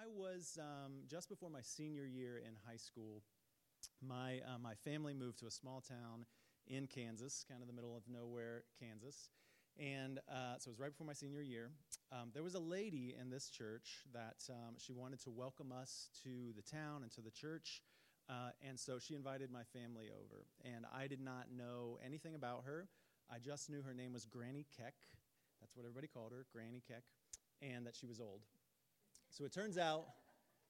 I was um, just before my senior year in high school. My uh, my family moved to a small town in Kansas, kind of the middle of nowhere, Kansas, and uh, so it was right before my senior year. Um, there was a lady in this church that um, she wanted to welcome us to the town and to the church. Uh, and so she invited my family over. And I did not know anything about her. I just knew her name was Granny Keck. That's what everybody called her, Granny Keck, and that she was old. So it turns out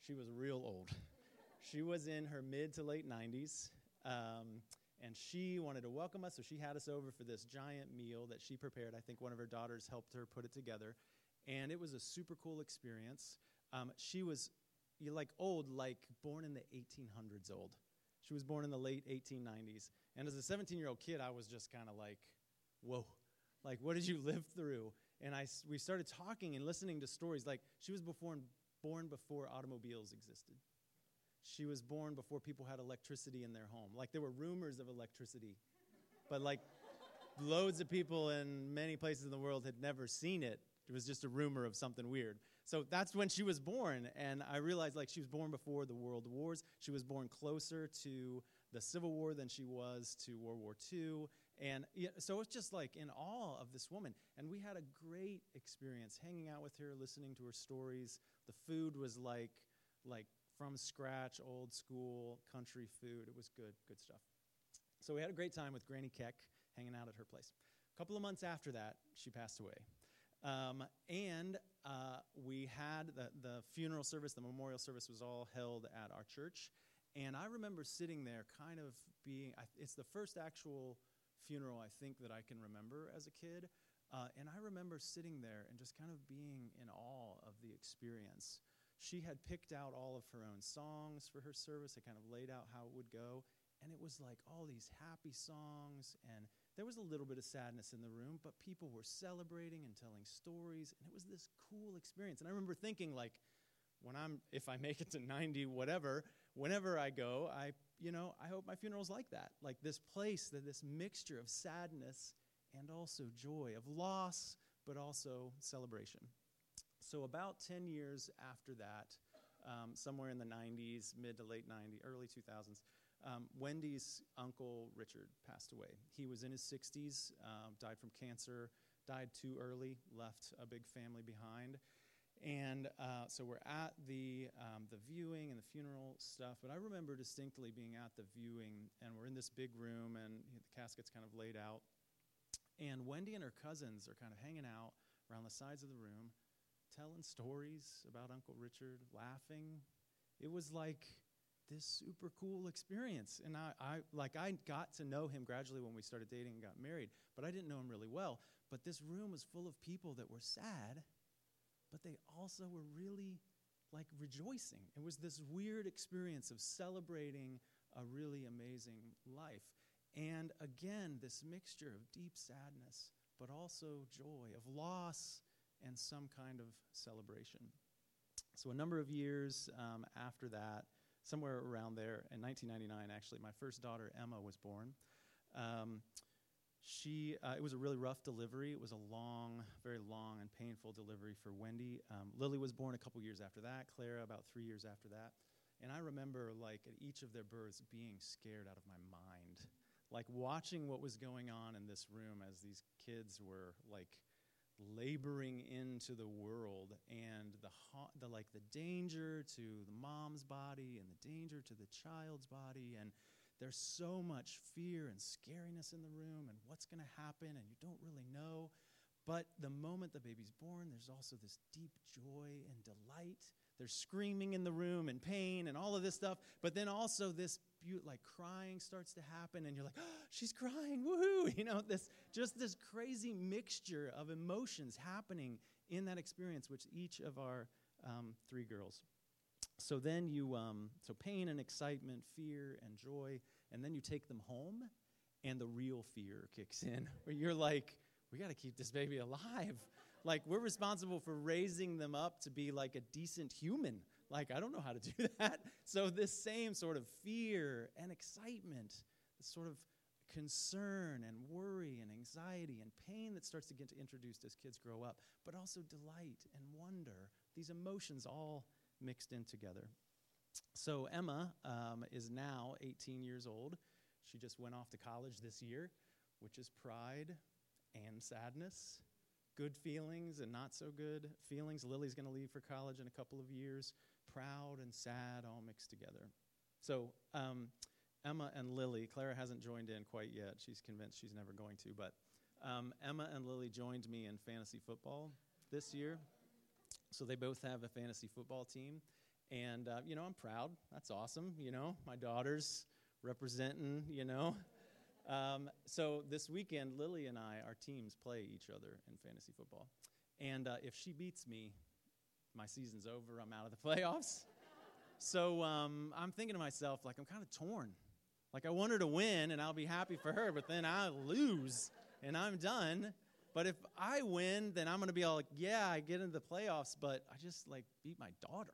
she was real old. She was in her mid to late 90s. Um, and she wanted to welcome us, so she had us over for this giant meal that she prepared. I think one of her daughters helped her put it together and it was a super cool experience. Um, she was you like old, like born in the 1800s old. She was born in the late 1890s. And as a 17 year old kid, I was just kind of like, whoa, like, what did you live through? And I, we started talking and listening to stories. Like, she was born, born before automobiles existed. She was born before people had electricity in their home. Like, there were rumors of electricity, but like, loads of people in many places in the world had never seen it it was just a rumor of something weird. So that's when she was born, and I realized like she was born before the world wars. She was born closer to the Civil War than she was to World War II, and so it's just like in awe of this woman. And we had a great experience hanging out with her, listening to her stories. The food was like like from scratch, old school country food. It was good, good stuff. So we had a great time with Granny Keck hanging out at her place. A couple of months after that, she passed away. Um, and uh, we had the, the funeral service, the memorial service was all held at our church. And I remember sitting there kind of being, it's the first actual funeral I think that I can remember as a kid. Uh, and I remember sitting there and just kind of being in awe of the experience. She had picked out all of her own songs for her service, had kind of laid out how it would go. And it was like all these happy songs and there was a little bit of sadness in the room, but people were celebrating and telling stories, and it was this cool experience. And I remember thinking, like, when I'm, if I make it to 90, whatever, whenever I go, I, you know, I hope my funeral's like that. Like this place, that this mixture of sadness and also joy, of loss, but also celebration. So about 10 years after that, um, somewhere in the 90s, mid to late 90s, early 2000s, um, Wendy's uncle Richard passed away. He was in his 60s, uh, died from cancer, died too early, left a big family behind. And uh, so we're at the, um, the viewing and the funeral stuff. But I remember distinctly being at the viewing, and we're in this big room, and you know, the casket's kind of laid out. And Wendy and her cousins are kind of hanging out around the sides of the room, telling stories about Uncle Richard, laughing. It was like this super cool experience. And I, I, like I got to know him gradually when we started dating and got married, but I didn't know him really well. But this room was full of people that were sad, but they also were really like rejoicing. It was this weird experience of celebrating a really amazing life. And again, this mixture of deep sadness, but also joy, of loss and some kind of celebration. So, a number of years um, after that, somewhere around there in 1999 actually my first daughter emma was born um, she uh, it was a really rough delivery. It was a long very long and painful delivery for wendy. Um, lily was born a couple years after that clara about three years after that. And i remember like at each of their births being scared out of my mind. Like watching what was going on in this room as these kids were like laboring into the world and the, the like the danger to the mom's body and the danger to the child's body. And there's so much fear and scariness in the room and what's going to happen and you don't really know. But the moment the baby's born there's also this deep joy and delight. There's screaming in the room and pain and all of this stuff but then also this be- like crying starts to happen and you're like oh, she's crying woohoo! You know this just this crazy mixture of emotions happening in that experience which each of our um, three girls. So then you um, so pain and excitement fear and joy and then you take them home and the real fear kicks in where you're like we got to keep this baby alive like we're responsible for raising them up to be like a decent human like, I don't know how to do that. So, this same sort of fear and excitement, this sort of concern and worry and anxiety and pain that starts to get introduced as kids grow up, but also delight and wonder, these emotions all mixed in together. So Emma um, is now 18 years old. She just went off to college this year, which is pride and sadness, good feelings and not so good feelings. Lily's going to leave for college in a couple of years, proud and sad all mixed together. So um, Emma and Lily, Clara hasn't joined in quite yet. She's convinced she's never going to, but um, Emma and Lily joined me in fantasy football this year. So they both have a fantasy football team. And, uh, you know, I'm proud. That's awesome. You know, my daughter's representing, you know. Um, so this weekend, Lily and I, our teams play each other in fantasy football. And uh, if she beats me, my season's over. I'm out of the playoffs. so um, I'm thinking to myself, like, I'm kind of torn. Like, I want her to win, and I'll be happy for her, but then I lose, and I'm done. But if I win, then I'm going to be all like, yeah, I get into the playoffs, but I just, like, beat my daughter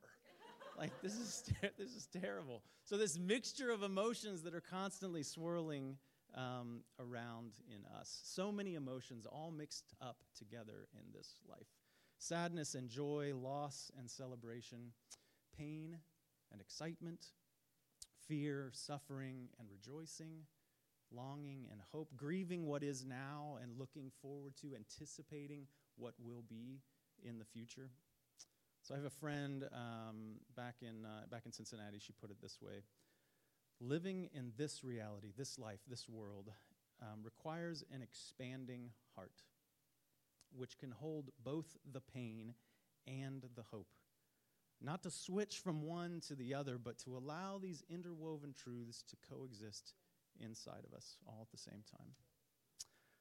like this is ter- this is terrible. So this mixture of emotions that are constantly swirling um, around in us. So many emotions all mixed up together in this life: sadness and joy, loss and celebration, pain and excitement, fear, suffering and rejoicing. Longing and hope, grieving what is now and looking forward to, anticipating what will be in the future. So I have a friend um, back in uh, back in Cincinnati. She put it this way: Living in this reality, this life, this world, um, requires an expanding heart, which can hold both the pain and the hope. Not to switch from one to the other, but to allow these interwoven truths to coexist inside of us all at the same time.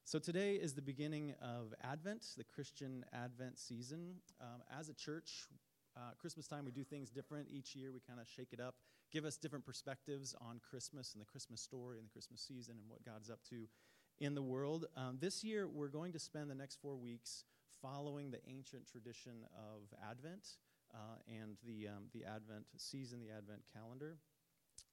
So today is the beginning of Advent, the Christian Advent season. Um, as a church, uh, Christmas time, we do things different each year. We kind of shake it up, give us different perspectives on Christmas and the Christmas story and the Christmas season and what God's up to in the world. Um, this year, we're going to spend the next four weeks following the ancient tradition of Advent uh, and the, um, the Advent season, the Advent calendar.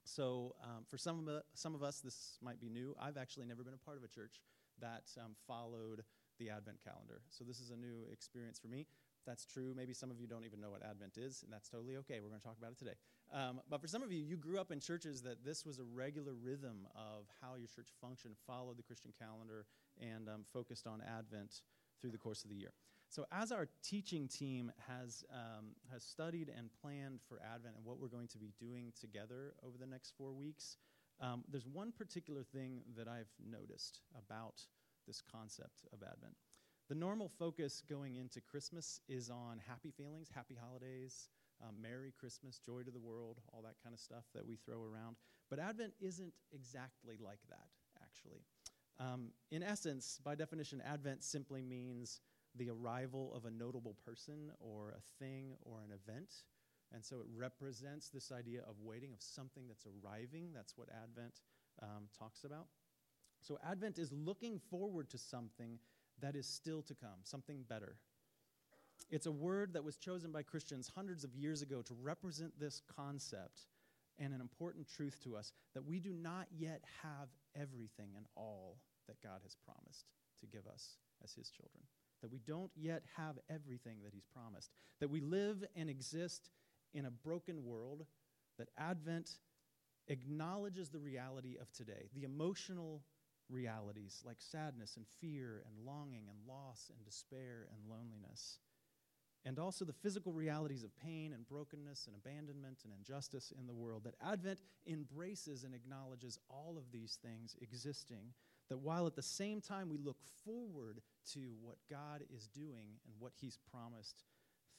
So, um, for some of, some of us, this might be new. I've actually never been a part of a church that um, followed the Advent calendar. So this is a new experience for me. That's true. Maybe some of you don't even know what Advent is, and that's totally okay. We're going to talk about it today. Um, but for some of you, you grew up in churches that this was a regular rhythm of how your church functioned, followed the Christian calendar, and um, focused on Advent through the course of the year. So, as our teaching team has, um, has studied and planned for Advent and what we're going to be doing together over the next four weeks, um, there's one particular thing that I've noticed about this concept of Advent. The normal focus going into Christmas is on happy feelings, happy holidays, um, Merry Christmas, joy to the world, all that kind of stuff that we throw around. But Advent isn't exactly like that, actually. Um, in essence, by definition, Advent simply means the arrival of a notable person or a thing or an event and so it represents this idea of waiting, of something that's arriving. That's what Advent um, talks about. So Advent is looking forward to something that is still to come, something better. It's a word that was chosen by Christians hundreds of years ago to represent this concept and an important truth to us that we do not yet have everything and all that God has promised to give us as His children. That we don't yet have everything that He's promised. That we live and exist in a broken world that Advent acknowledges the reality of today, the emotional realities like sadness and fear and longing and loss and despair and loneliness, and also the physical realities of pain and brokenness and abandonment and injustice in the world. That Advent embraces and acknowledges all of these things existing, that while at the same time we look forward to what God is doing and what He's promised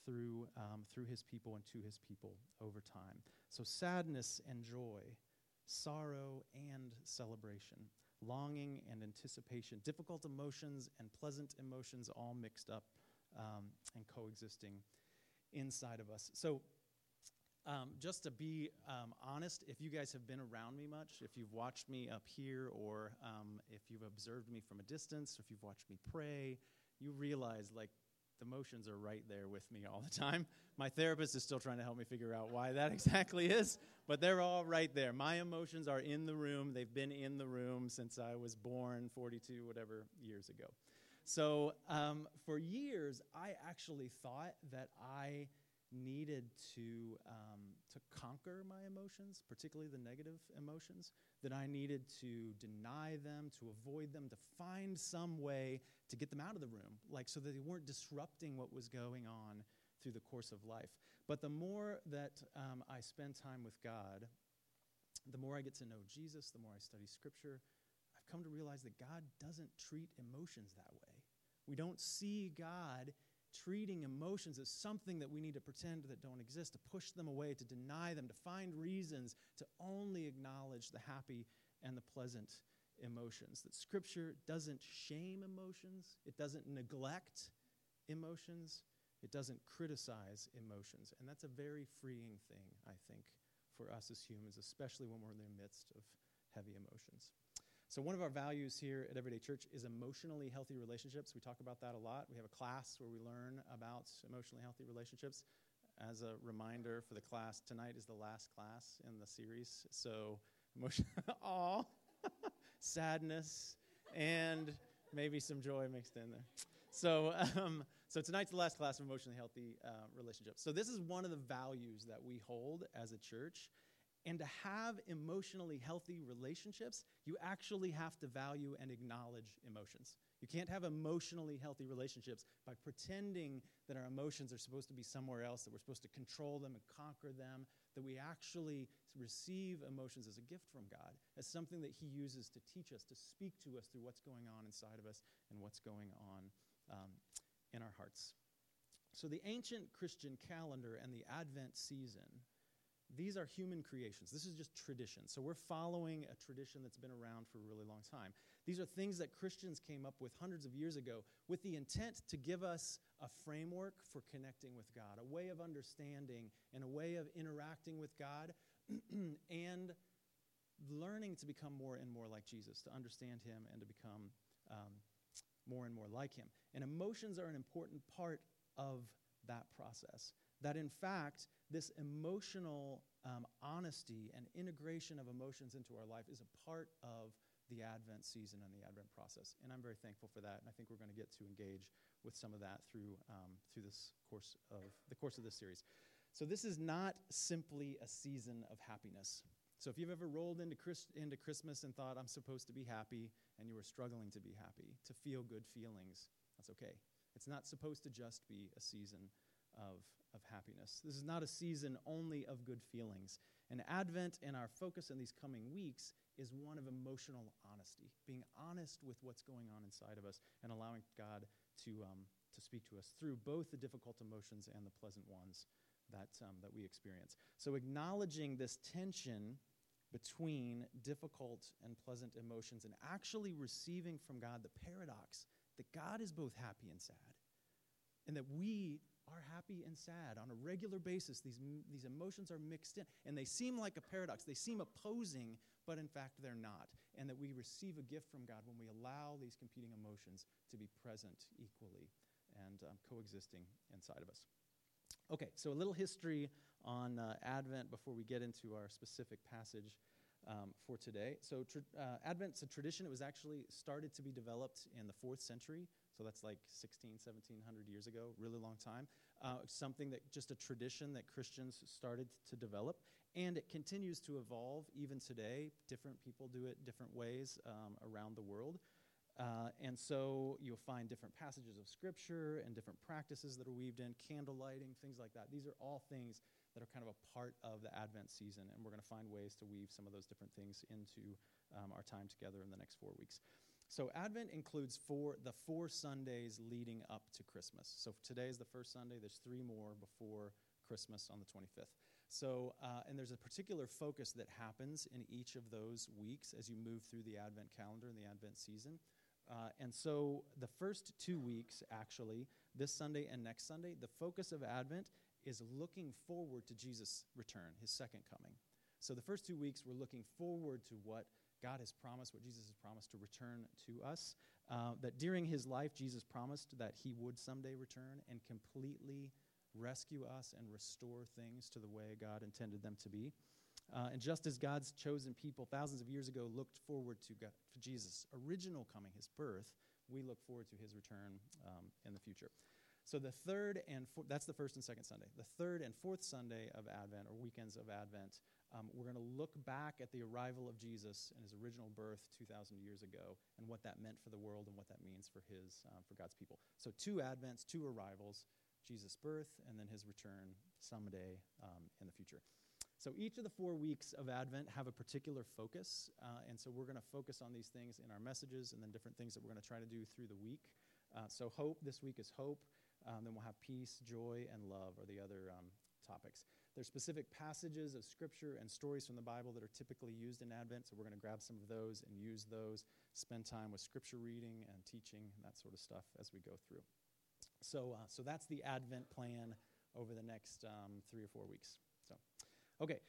through, um, through his people and to his people over time. So, sadness and joy, sorrow and celebration, longing and anticipation, difficult emotions and pleasant emotions all mixed up um, and coexisting inside of us. So, um, just to be um, honest, if you guys have been around me much, if you've watched me up here, or um, if you've observed me from a distance, or if you've watched me pray, you realize like the emotions are right there with me all the time. My therapist is still trying to help me figure out why that exactly is, but they're all right there. My emotions are in the room. They've been in the room since I was born 42, whatever years ago. So um, for years, I actually thought that I needed to, um, to conquer my emotions, particularly the negative emotions, that I needed to deny them, to avoid them, to find some way to get them out of the room, like so that they weren't disrupting what was going on through the course of life. But the more that um, I spend time with God, the more I get to know Jesus, the more I study Scripture, I've come to realize that God doesn't treat emotions that way. We don't see God treating emotions as something that we need to pretend that don't exist, to push them away, to deny them, to find reasons to only acknowledge the happy and the pleasant emotions. That Scripture doesn't shame emotions, it doesn't neglect emotions, it doesn't criticize emotions. And that's a very freeing thing, I think, for us as humans, especially when we're in the midst of heavy emotions. So, one of our values here at Everyday Church is emotionally healthy relationships. We talk about that a lot. We have a class where we learn about emotionally healthy relationships. As a reminder for the class, tonight is the last class in the series. So, emotion, aw, sadness, and maybe some joy mixed in there. So, um, so tonight's the last class of emotionally healthy uh, relationships. So, this is one of the values that we hold as a church and to have emotionally healthy relationships, you actually have to value and acknowledge emotions. You can't have emotionally healthy relationships by pretending that our emotions are supposed to be somewhere else, that we're supposed to control them and conquer them, that we actually receive emotions as a gift from God, as something that He uses to teach us, to speak to us through what's going on inside of us and what's going on um, in our hearts. So, the ancient Christian calendar and the Advent season these are human creations. This is just tradition. So we're following a tradition that's been around for a really long time. These are things that Christians came up with hundreds of years ago with the intent to give us a framework for connecting with God, a way of understanding and a way of interacting with God and learning to become more and more like Jesus, to understand Him and to become um, more and more like Him. And emotions are an important part of that process. That in fact, this emotional um, honesty and integration of emotions into our life is a part of the Advent season and the Advent process. And I'm very thankful for that. And I think we're going to get to engage with some of that through, um, through this course of the course of this series. So this is not simply a season of happiness. So if you've ever rolled into, Christ, into Christmas and thought, I'm supposed to be happy, and you were struggling to be happy, to feel good feelings, that's okay. It's not supposed to just be a season of, of happiness. This is not a season only of good feelings. And Advent and our focus in these coming weeks is one of emotional honesty, being honest with what's going on inside of us and allowing God to, um, to speak to us through both the difficult emotions and the pleasant ones that, um, that we experience. So, acknowledging this tension between difficult and pleasant emotions and actually receiving from God the paradox that God is both happy and sad, and that we are happy and sad on a regular basis. These, these emotions are mixed in, and they seem like a paradox. They seem opposing, but in fact, they're not. And that we receive a gift from God when we allow these competing emotions to be present equally and um, coexisting inside of us. Okay, so a little history on uh, Advent before we get into our specific passage um, for today. So, tr- uh, Advent's a tradition. It was actually started to be developed in the fourth century. So, that's like 16, 1700 years ago, really long time. Uh, something that just a tradition that Christians started to develop. And it continues to evolve even today. Different people do it different ways um, around the world. Uh, and so you'll find different passages of scripture and different practices that are weaved in, candle lighting, things like that. These are all things that are kind of a part of the Advent season, and we're going to find ways to weave some of those different things into um, our time together in the next four weeks. So Advent includes four the four Sundays leading up to Christmas. So today is the first Sunday. There's three more before Christmas on the 25th. So, uh, and there's a particular focus that happens in each of those weeks as you move through the Advent calendar and the Advent season. Uh, and so, the first two weeks, actually, this Sunday and next Sunday, the focus of Advent is looking forward to Jesus' return, his second coming. So the first two weeks, we're looking forward to what God has promised, what Jesus has promised to return to us. Uh, that during his life, Jesus promised that he would someday return and completely rescue us and restore things to the way God intended them to be. Uh, and just as God's chosen people thousands of years ago looked forward to, God, to Jesus' original coming, his birth, we look forward to his return um, in the future. So the third and four, that's the first and second Sunday. The third and fourth Sunday of Advent, or weekends of Advent, um, we're going to look back at the arrival of Jesus and his original birth 2,000 years ago, and what that meant for the world and what that means for his um, for God's people. So two Advents, two arrivals: Jesus' birth and then his return someday um, in the future. So each of the four weeks of Advent have a particular focus, uh, and so we're going to focus on these things in our messages, and then different things that we're going to try to do through the week. Uh, so hope this week is hope. Um, then we'll have peace, joy, and love are the other um, topics. There's specific passages of scripture and stories from the Bible that are typically used in Advent, so we're going to grab some of those and use those. Spend time with scripture reading and teaching and that sort of stuff as we go through. So, uh, so that's the Advent plan over the next um, three or four weeks. So, okay.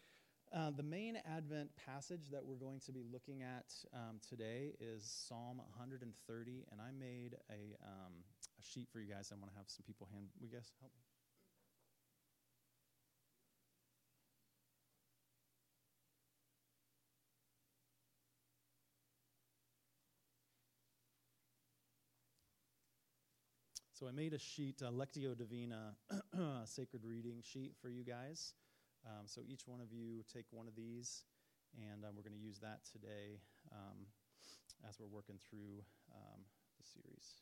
Uh, the main Advent passage that we're going to be looking at um, today is Psalm 130, and I made a, um, sheet for you guys. I want to have some people hand. We guess help. me. So I made a sheet, a Lectio Divina sacred reading sheet for you guys. Um, so each one of you take one of these, and uh, we're going to use that today um, as we're working through um, the series.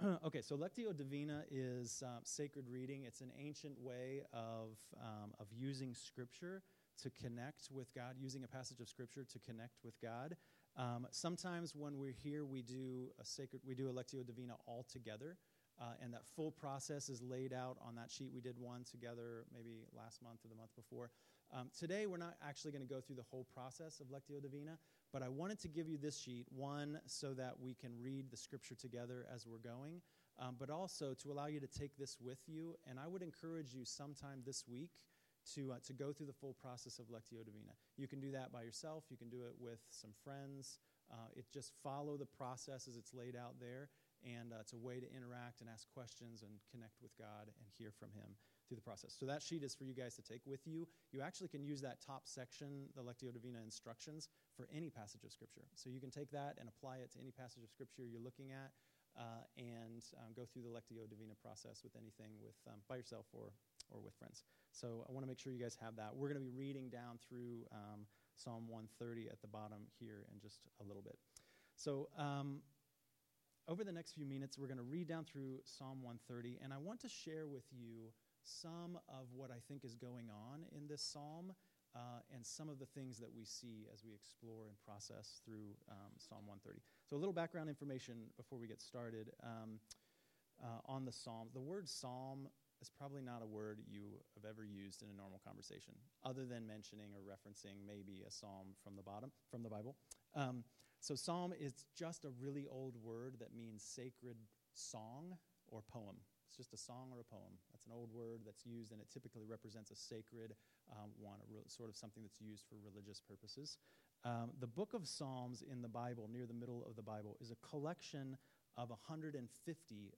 okay, so Lectio Divina is uh, sacred reading. It's an ancient way of, um, of using Scripture to connect with God, using a passage of Scripture to connect with God. Um, sometimes when we're here, we do a sacred, we do a Lectio Divina all together, uh, and that full process is laid out on that sheet. We did one together maybe last month or the month before. Um, today, we're not actually going to go through the whole process of Lectio Divina, but I wanted to give you this sheet, one, so that we can read the scripture together as we're going, um, but also to allow you to take this with you. And I would encourage you sometime this week to, uh, to go through the full process of Lectio Divina. You can do that by yourself, you can do it with some friends. Uh, it just follow the process as it's laid out there, and uh, it's a way to interact and ask questions and connect with God and hear from Him through the process. So that sheet is for you guys to take with you. You actually can use that top section, the Lectio Divina instructions, for any passage of Scripture. So you can take that and apply it to any passage of Scripture you're looking at. Uh, and um, go through the Lectio Divina process with anything with um, by yourself or or with friends. So I want to make sure you guys have that. We're going to be reading down through um, Psalm 130 at the bottom here in just a little bit. So um, over the next few minutes, we're going to read down through Psalm 130, and I want to share with you some of what I think is going on in this psalm. Uh, and some of the things that we see as we explore and process through um, Psalm 130. So, a little background information before we get started um, uh, on the psalm. The word psalm is probably not a word you have ever used in a normal conversation, other than mentioning or referencing maybe a psalm from the bottom from the Bible. Um, so psalm is just a really old word that means sacred song or poem. It's just a song or a poem. That's an old word that's used, and it typically represents a sacred um, one, a re- sort of something that's used for religious purposes. Um, the book of Psalms in the Bible, near the middle of the Bible, is a collection of 150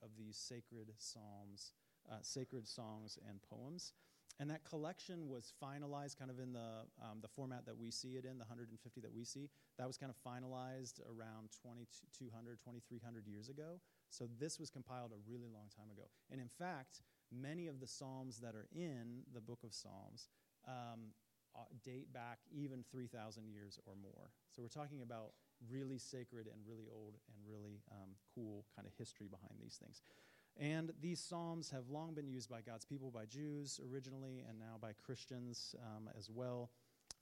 of these sacred psalms uh, sacred songs and poems. And that collection was finalized kind of in the, um, the format that we see it in, the 150 that we see. That was kind of finalized around 2200, 2300 years ago. So this was compiled a really long time ago. And in fact, many of the Psalms that are in the book of Psalms um, uh, date back even 3,000 years or more. So we're talking about really sacred and really old and really um, cool kind of history behind these things. And these psalms have long been used by God's people, by Jews originally, and now by Christians um, as well,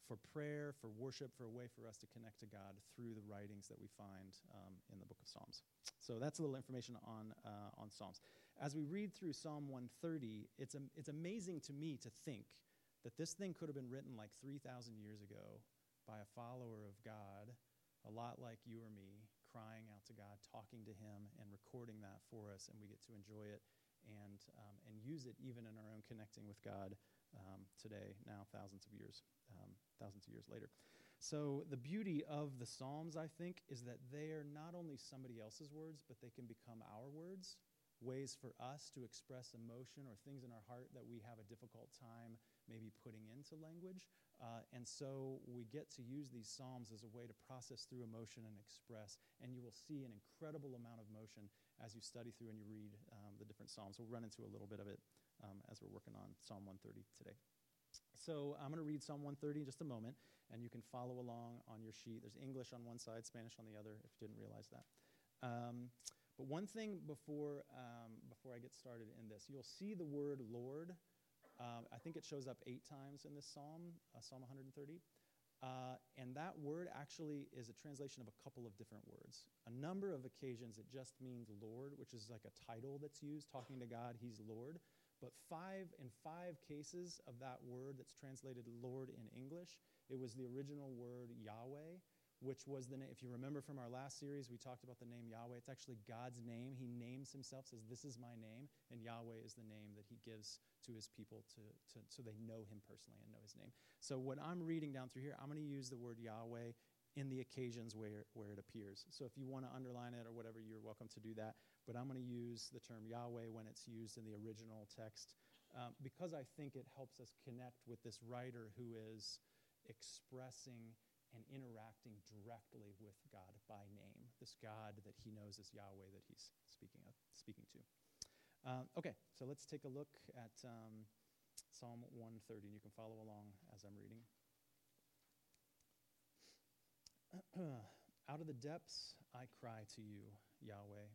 for prayer, for worship, for a way for us to connect to God through the writings that we find um, in the book of Psalms. So that's a little information on, uh, on Psalms. As we read through Psalm 130, it's, um, it's amazing to me to think that this thing could have been written like 3,000 years ago by a follower of God, a lot like you or me, crying out to God, talking to Him, and recording that for us, and we get to enjoy it and, um, and use it even in our own connecting with God um, today, now thousands of years, um, thousands of years later. So, the beauty of the Psalms, I think, is that they are not only somebody else's words, but they can become our words. ways for us to express emotion or things in our heart that we have a difficult time maybe putting into language. Uh, and so we get to use these Psalms as a way to process through emotion and express. And you will see an incredible amount of emotion as you study through and you read um, the different Psalms. We'll run into a little bit of it um, as we're working on Psalm 130 today. So I'm going to read Psalm 130 in just a moment, and you can follow along on your sheet. There's English on one side, Spanish on the other, if you didn't realize that. Um, but one thing before, um, before I get started in this, you'll see the word Lord. Um, I think it shows up eight times in this psalm, uh, Psalm 130. Uh, and that word actually is a translation of a couple of different words. A number of occasions it just means Lord, which is like a title that's used, talking to God, He's Lord. But five in five cases of that word that's translated Lord in English, it was the original word Yahweh, which was the name. If you remember from our last series, we talked about the name Yahweh. It's actually God's name. He names himself, says, This is my name. And Yahweh is the name that he gives to his people to, to, so they know him personally and know his name. So what I'm reading down through here, I'm going to use the word Yahweh in the occasions where, where it appears. So if you want to underline it or whatever, you're welcome to do that. But I'm going to use the term Yahweh when it's used in the original text um, because I think it helps us connect with this writer who is expressing and interacting directly with God by name, this God that he knows as Yahweh that he's speaking of, speaking to. Uh, okay, so let's take a look at um, Psalm 130, and you can follow along as I'm reading. Out of the depths I cry to you, Yahweh.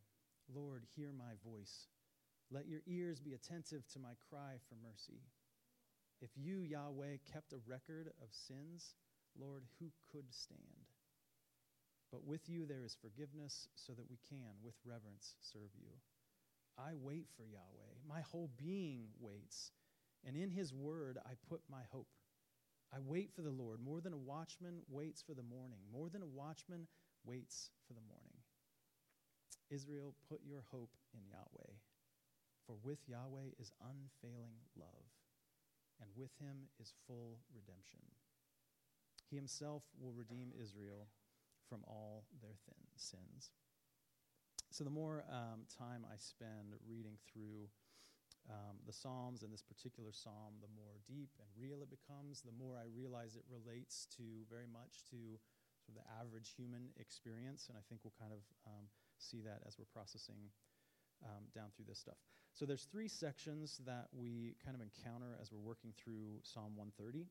Lord, hear my voice. Let your ears be attentive to my cry for mercy. If you, Yahweh, kept a record of sins, Lord, who could stand? But with you there is forgiveness so that we can, with reverence, serve you. I wait for Yahweh. My whole being waits, and in his word I put my hope. I wait for the Lord more than a watchman waits for the morning, more than a watchman waits for the morning. Israel, put your hope in Yahweh, for with Yahweh is unfailing love, and with him is full redemption. He himself will redeem Israel from all their thin sins. So, the more um, time I spend reading through um, the Psalms and this particular psalm, the more deep and real it becomes, the more I realize it relates to very much to sort of the average human experience. And I think we'll kind of um, see that as we're processing um, down through this stuff. So there's three sections that we kind of encounter as we're working through Psalm 130.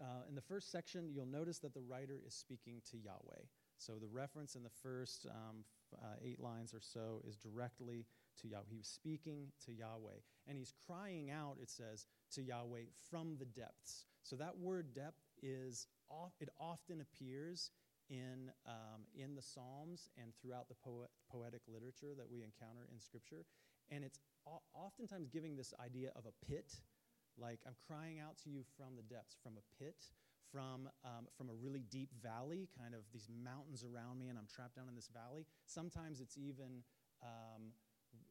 Uh, in the first section, you'll notice that the writer is speaking to Yahweh. So the reference in the first um, uh, eight lines or so is directly to Yahweh. He was speaking to Yahweh. And he's crying out, it says, to Yahweh from the depths. So that word depth is, it often appears in, um, in the Psalms and throughout the poet, poetic literature that we encounter in Scripture. And it's oftentimes giving this idea of a pit, like I'm crying out to you from the depths, from a pit, from, um, from a really deep valley, kind of these mountains around me, and I'm trapped down in this valley. Sometimes it's even um,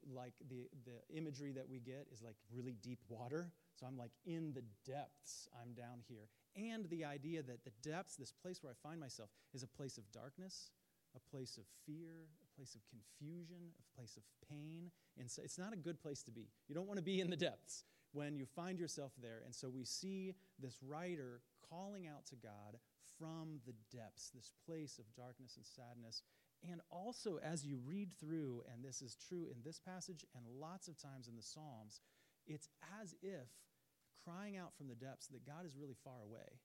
like the, the imagery that we get is like really deep water. So I'm like in the depths, I'm down here. And the idea that the depths, this place where I find myself, is a place of darkness, a place of fear, a place of confusion, a place of pain. And so it's not a good place to be. You don't want to be in the depths when you find yourself there. And so we see this writer calling out to God from the depths, this place of darkness and sadness. And also, as you read through, and this is true in this passage and lots of times in the Psalms, it's as if crying out from the depths that God is really far away.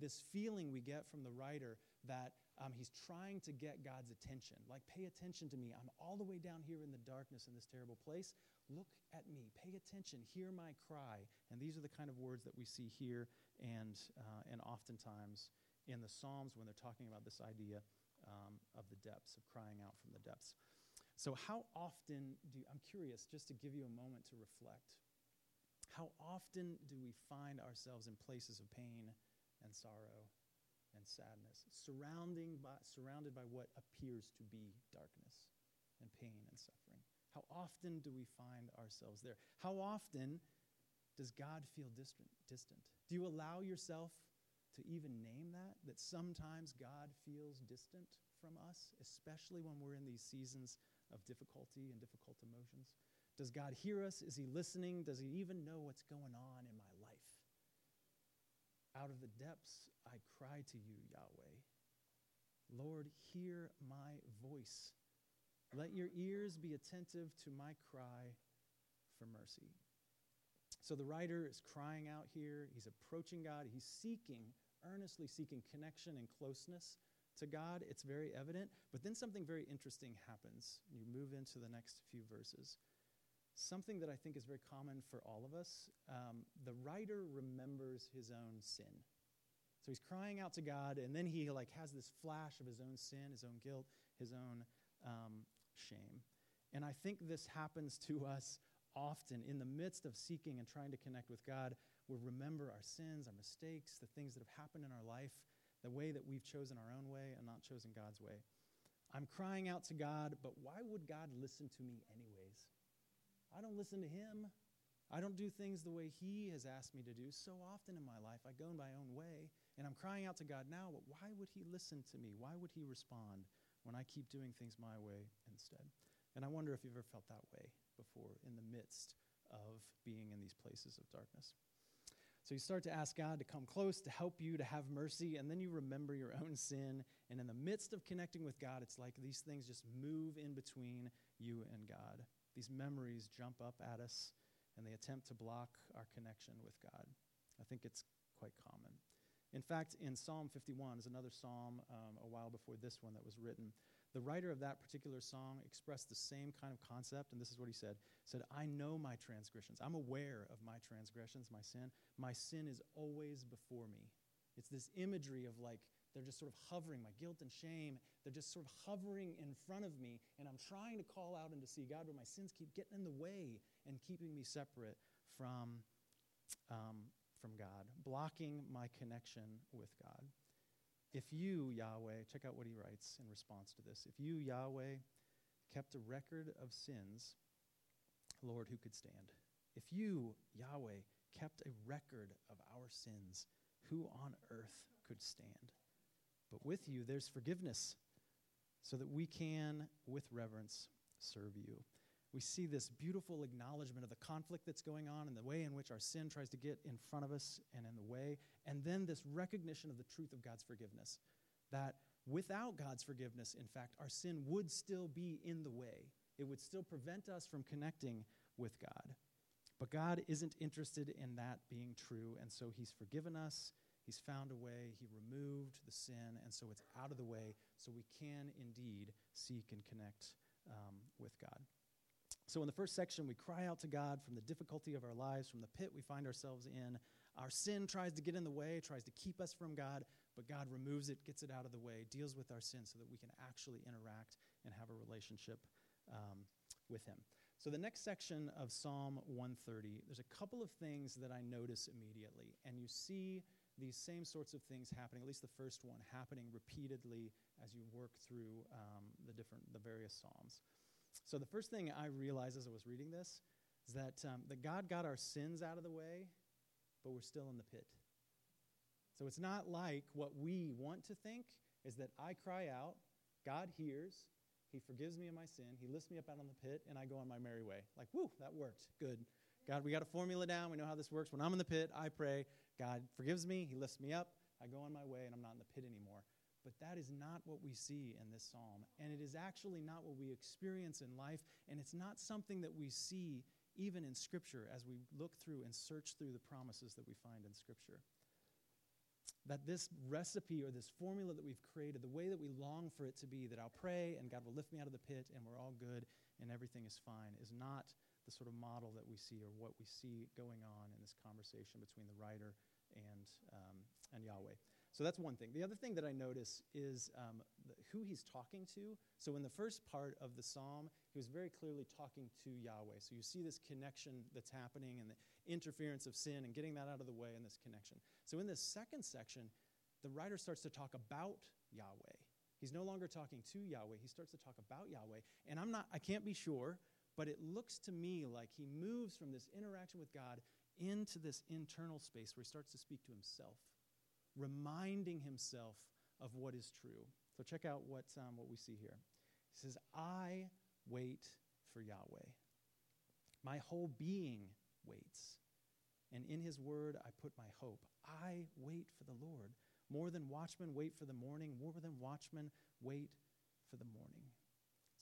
This feeling we get from the writer that um, he's trying to get God's attention. Like, pay attention to me. I'm all the way down here in the darkness in this terrible place. Look at me. Pay attention. Hear my cry. And these are the kind of words that we see here and, uh, and oftentimes in the Psalms when they're talking about this idea um, of the depths, of crying out from the depths. So, how often do you, I'm curious, just to give you a moment to reflect, how often do we find ourselves in places of pain and sorrow and sadness, surrounding by, surrounded by what appears to be darkness and pain and suffering? How often do we find ourselves there? How often does God feel distant? distant? Do you allow yourself to even name that? That sometimes God feels distant from us, especially when we're in these seasons of difficulty and difficult emotions? Does God hear us? Is He listening? Does He even know what's going on in my life? Out of the depths, I cry to you, Yahweh. Lord, hear my voice. Let your ears be attentive to my cry for mercy. So the writer is crying out here. He's approaching God. He's seeking, earnestly seeking connection and closeness to God. It's very evident. But then something very interesting happens. You move into the next few verses. Something that I think is very common for all of us. Um, the writer remembers his own sin. So he's crying out to God, and then he like has this flash of his own sin, his own guilt, his own um, shame. And I think this happens to us often in the midst of seeking and trying to connect with God. We remember our sins, our mistakes, the things that have happened in our life, the way that we've chosen our own way and not chosen God's way. I'm crying out to God, but why would God listen to me anyways? I don't listen to Him. I don't do things the way He has asked me to do. So often in my life, I go in my own way, and I'm crying out to God now, but why would He listen to me? Why would He respond when I keep doing things my way instead? And I wonder if you've ever felt that way before in the midst of being in these places of darkness. So you start to ask God to come close, to help you, to have mercy, and then you remember your own sin. And in the midst of connecting with God, it's like these things just move in between you and God. These memories jump up at us and they attempt to block our connection with God. I think it's quite common. In fact, in Psalm 51 is another psalm um, a while before this one that was written. The writer of that particular song expressed the same kind of concept, and this is what he said. He said, I know my transgressions. I'm aware of my transgressions, my sin. My sin is always before me. It's this imagery of like they're just sort of hovering, my guilt and shame, they're just sort of hovering in front of me, and I'm trying to call out and to see God, but my sins keep getting in the way and keeping me separate from, um, from God, blocking my connection with God. If you, Yahweh, check out what he writes in response to this. If you, Yahweh, kept a record of sins, Lord, who could stand? If you, Yahweh, kept a record of our sins, who on earth could stand? But with you, there's forgiveness, so that we can, with reverence, serve you. We see this beautiful acknowledgement of the conflict that's going on and the way in which our sin tries to get in front of us and in the way, and then this recognition of the truth of God's forgiveness. That without God's forgiveness, in fact, our sin would still be in the way. It would still prevent us from connecting with God. But God isn't interested in that being true, and so He's forgiven us He's found a way, He removed the sin, and so it's out of the way, so we can indeed seek and connect um, with God. So, in the first section, we cry out to God from the difficulty of our lives, from the pit we find ourselves in. Our sin tries to get in the way, tries to keep us from God, but God removes it, gets it out of the way, deals with our sin so that we can actually interact and have a relationship um, with Him. So, the next section of Psalm 130, there's a couple of things that I notice immediately, and you see these same sorts of things happening, at least the first one, happening repeatedly as you work through um, the different, the various psalms. So the first thing I realized as I was reading this is that, um, that God got our sins out of the way, but we're still in the pit. So it's not like what we want to think is that I cry out, God hears, He forgives me of my sin, He lifts me up out of the pit, and I go on my merry way. Like, whoo, that worked. Good. God, we got a formula down. We know how this works. When I'm in the pit, I pray. God forgives me. He lifts me up. I go on my way, and I'm not in the pit anymore. But that is not what we see in this psalm. And it is actually not what we experience in life. And it's not something that we see even in Scripture as we look through and search through the promises that we find in Scripture. That this recipe or this formula that we've created, the way that we long for it to be, that I'll pray and God will lift me out of the pit and we're all good and everything is fine, is not the sort of model that we see or what we see going on in this conversation between the writer and, um, and Yahweh. So that's one thing. The other thing that I notice is um, the, who he's talking to. So in the first part of the psalm, he was very clearly talking to Yahweh. So you see this connection that's happening and the interference of sin and getting that out of the way and this connection. So in this second section, the writer starts to talk about Yahweh. He's no longer talking to Yahweh. He starts to talk about Yahweh. And I'm not, I can't be sure, but it looks to me like he moves from this interaction with God into this internal space where he starts to speak to himself, reminding himself of what is true. So check out what, um, what we see here. He says, I wait for Yahweh. My whole being waits. And in his word, I put my hope. I wait for the Lord. More than watchmen wait for the morning, more than watchmen wait for the morning.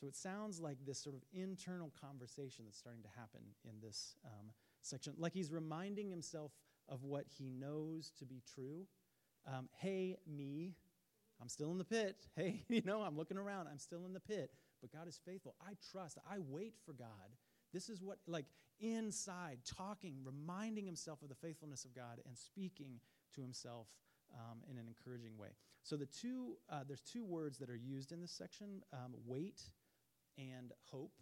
So it sounds like this sort of internal conversation that's starting to happen in this um, section, like he's reminding himself of what he knows to be true. Um, hey, me, I'm still in the pit. Hey, you know, I'm looking around. I'm still in the pit, but God is faithful. I trust. I wait for God. This is what, like, inside, talking, reminding himself of the faithfulness of God and speaking to himself um, in an encouraging way. So the two, uh, there's two words that are used in this section: um, wait and hope.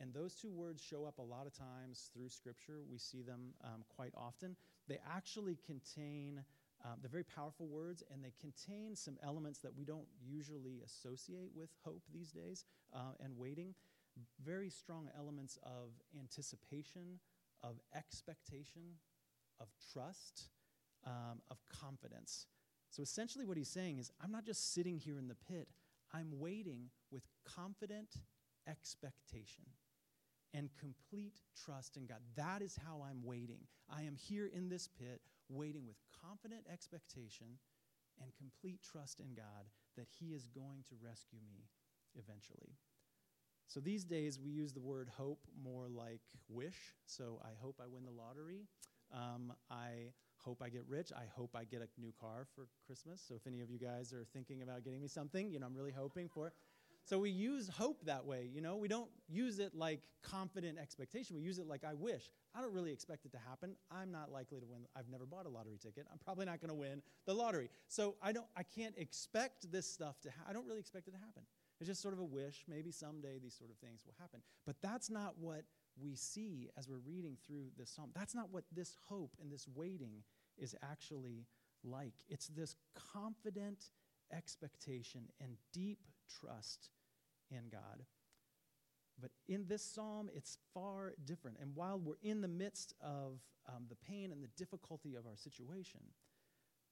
And those two words show up a lot of times through Scripture. We see them um, quite often. They actually contain, um, they're very powerful words, and they contain some elements that we don't usually associate with hope these days uh, and waiting. Very strong elements of anticipation, of expectation, of trust, um, of confidence. So essentially, what he's saying is, I'm not just sitting here in the pit, I'm waiting with confident expectation and complete trust in God. That is how I'm waiting. I am here in this pit, waiting with confident expectation and complete trust in God that He is going to rescue me eventually. So these days, we use the word hope more like wish. So I hope I win the lottery. Um, I hope I get rich. I hope I get a new car for Christmas. So if any of you guys are thinking about getting me something, you know, I'm really hoping for. So we use hope that way, you know. We don't use it like confident expectation. We use it like I wish. I don't really expect it to happen. I'm not likely to win. I've never bought a lottery ticket. I'm probably not going to win the lottery. So I don't I can't expect this stuff to ha- I don't really expect it to happen. It's just sort of a wish. Maybe someday these sort of things will happen. But that's not what we see as we're reading through this psalm. That's not what this hope and this waiting is actually like. It's this confident expectation and deep trust in God. But in this psalm, it's far different. And while we're in the midst of um, the pain and the difficulty of our situation,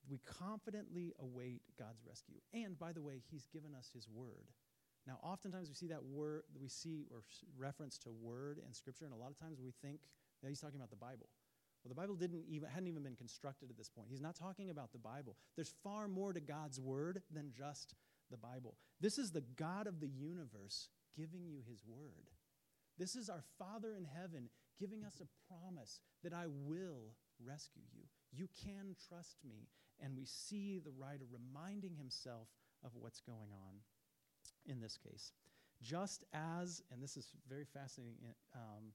we confidently await God's rescue. And by the way, He's given us His word. Now, oftentimes we see that word, we see or reference to word in Scripture, and a lot of times we think that He's talking about the Bible. Well, the Bible didn't even hadn't even been constructed at this point. He's not talking about the Bible. There's far more to God's word than just the Bible. This is the God of the universe giving you his word. This is our Father in heaven giving us a promise that I will rescue you. You can trust me. And we see the writer reminding himself of what's going on in this case. Just as, and this is very fascinating um,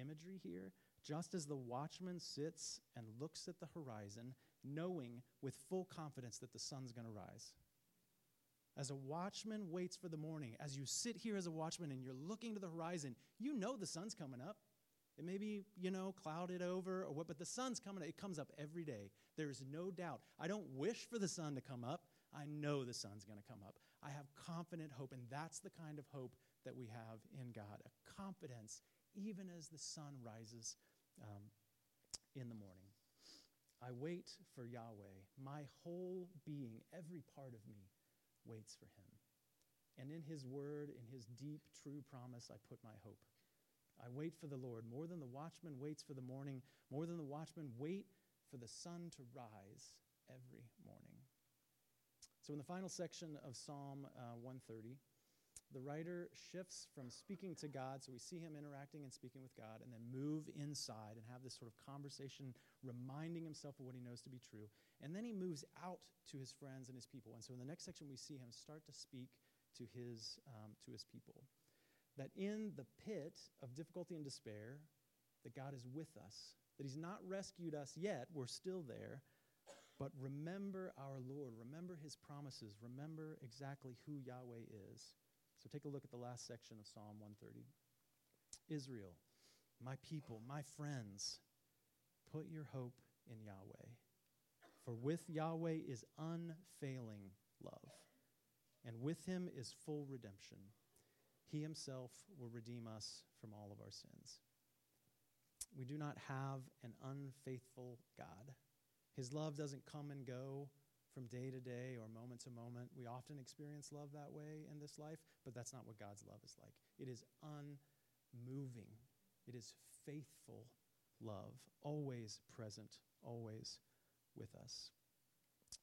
imagery here, just as the watchman sits and looks at the horizon, knowing with full confidence that the sun's going to rise. As a watchman waits for the morning, as you sit here as a watchman and you're looking to the horizon, you know the sun's coming up. It may be, you know, clouded over or what, but the sun's coming up. It comes up every day. There's no doubt. I don't wish for the sun to come up. I know the sun's going to come up. I have confident hope, and that's the kind of hope that we have in God a confidence even as the sun rises um, in the morning. I wait for Yahweh. My whole being, every part of me, waits for him. And in his word, in his deep, true promise, I put my hope. I wait for the Lord more than the watchman waits for the morning, more than the watchman wait for the sun to rise every morning. So, in the final section of Psalm uh, 130, the writer shifts from speaking to God, so we see him interacting and speaking with God, and then move inside and have this sort of conversation, reminding himself of what he knows to be true. And then he moves out to his friends and his people. And so in the next section, we see him start to speak to his, um, to his people. That in the pit of difficulty and despair, that God is with us, that he's not rescued us yet, we're still there. But remember our Lord, remember his promises, remember exactly who Yahweh is. So take a look at the last section of Psalm 130. Israel, my people, my friends, put your hope in Yahweh. For with Yahweh is unfailing love, and with him is full redemption. He himself will redeem us from all of our sins. We do not have an unfaithful God. His love doesn't come and go from day to day or moment to moment. We often experience love that way in this life, but that's not what God's love is like. It is unmoving, it is faithful love, always present, always with us.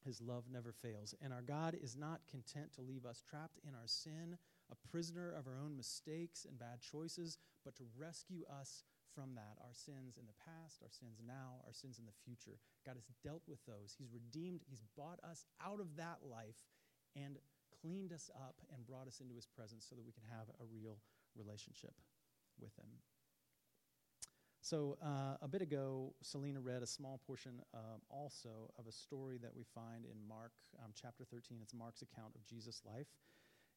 His love never fails. And our God is not content to leave us trapped in our sin, a prisoner of our own mistakes and bad choices, but to rescue us from that our sins in the past, our sins now, our sins in the future. God has dealt with those. He's redeemed, He's bought us out of that life and cleaned us up and brought us into His presence so that we can have a real relationship with Him. So, uh, a bit ago, Selena read a small portion um, also of a story that we find in Mark um, chapter 13. It's Mark's account of Jesus' life.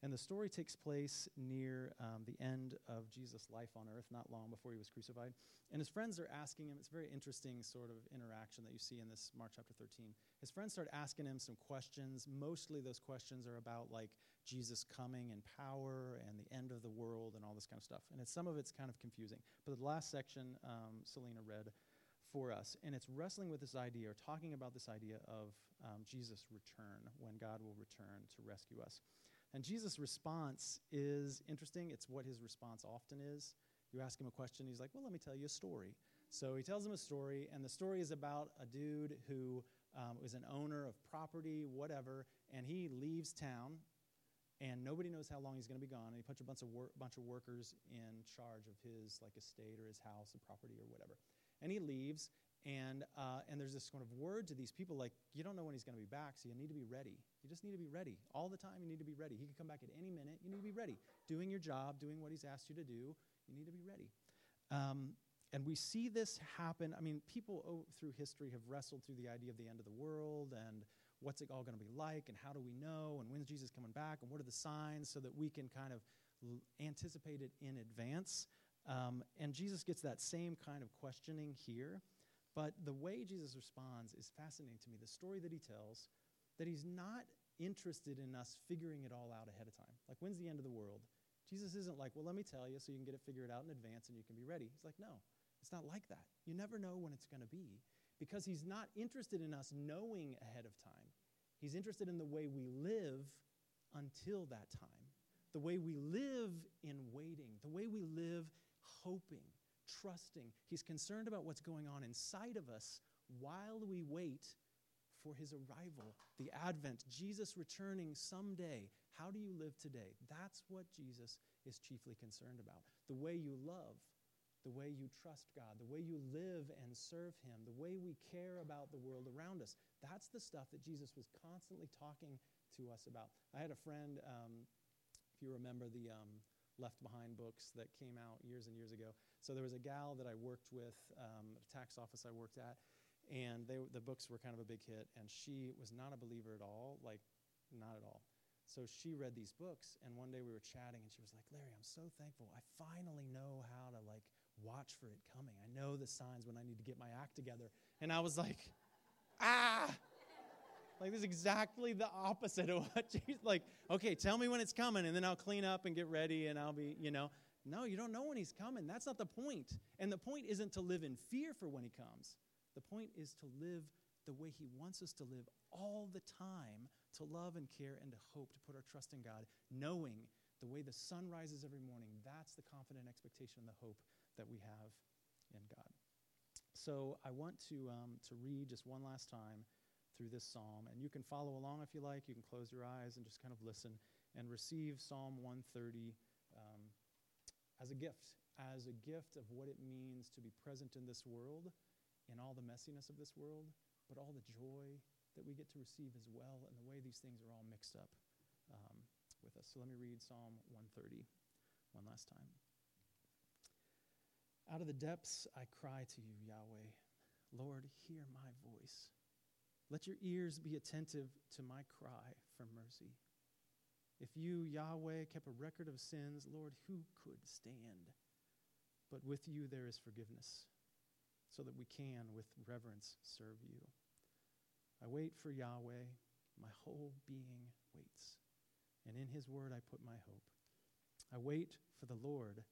And the story takes place near um, the end of Jesus' life on earth, not long before he was crucified. And his friends are asking him, it's a very interesting sort of interaction that you see in this Mark chapter 13. His friends start asking him some questions. Mostly those questions are about like Jesus coming in power and the end of the world and all this kind of stuff. And it's, some of it's kind of confusing. But the last section, um, Selena read for us. And it's wrestling with this idea or talking about this idea of um, Jesus' return, when God will return to rescue us. And Jesus' response is interesting. It's what his response often is. You ask him a question, he's like, Well, let me tell you a story. So he tells him a story, and the story is about a dude who um, was an owner of property, whatever, and he leaves town, and nobody knows how long he's going to be gone. And he puts a bunch of, wor- bunch of workers in charge of his like estate or his house and property or whatever. And he leaves, and, uh, and there's this kind of word to these people like, you don't know when he's going to be back, so you need to be ready. You just need to be ready. All the time, you need to be ready. He could come back at any minute. You need to be ready. Doing your job, doing what he's asked you to do, you need to be ready. Um, and we see this happen. I mean, people oh, through history have wrestled through the idea of the end of the world and what's it all going to be like and how do we know and when's Jesus coming back and what are the signs so that we can kind of l- anticipate it in advance. Um, and Jesus gets that same kind of questioning here. But the way Jesus responds is fascinating to me. The story that he tells, that he's not interested in us figuring it all out ahead of time. Like, when's the end of the world? Jesus isn't like, well, let me tell you so you can get it figured out in advance and you can be ready. He's like, no, it's not like that. You never know when it's going to be because he's not interested in us knowing ahead of time. He's interested in the way we live until that time, the way we live in waiting, the way we live hoping, trusting. He's concerned about what's going on inside of us while we wait for his arrival, the advent, Jesus returning someday. How do you live today? That's what Jesus is chiefly concerned about. The way you love, the way you trust God, the way you live and serve him, the way we care about the world around us. That's the stuff that Jesus was constantly talking to us about. I had a friend, um, if you remember the um, Left Behind books that came out years and years ago. So there was a gal that I worked with, um, a tax office I worked at, and they, the books were kind of a big hit, and she was not a believer at all, like, not at all. So she read these books, and one day we were chatting, and she was like, Larry, I'm so thankful. I finally know how to, like, watch for it coming. I know the signs when I need to get my act together. And I was like, ah! Like this is exactly the opposite of what she's like. Okay, tell me when it's coming, and then I'll clean up and get ready, and I'll be, you know. No, you don't know when he's coming. That's not the point. And the point isn't to live in fear for when he comes. The point is to live the way he wants us to live all the time, to love and care and to hope, to put our trust in God, knowing the way the sun rises every morning. That's the confident expectation and the hope that we have in God. So I want to, um, to read just one last time through this psalm. And you can follow along if you like. You can close your eyes and just kind of listen and receive Psalm 130 um, as a gift, as a gift of what it means to be present in this world, in all the messiness of this world, but all the joy that we get to receive as well, and the way these things are all mixed up um, with us. So let me read Psalm 130 one last time. Out of the depths I cry to you, Yahweh. Lord, hear my voice. Let your ears be attentive to my cry for mercy. If you, Yahweh, kept a record of sins, Lord, who could stand? But with you there is forgiveness, so that we can, with reverence, serve you. I wait for Yahweh, my whole being waits, and in his word I put my hope. I wait for the Lord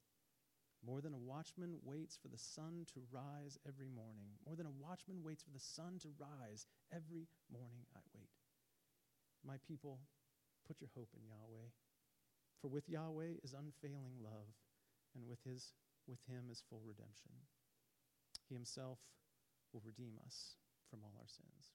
more than a watchman waits for the sun to rise every morning. More than a watchman waits for the sun to rise every morning, I wait. My people, put your hope in Yahweh. For with Yahweh is unfailing love, and with, his, with him is full redemption. He himself will redeem us from all our sins.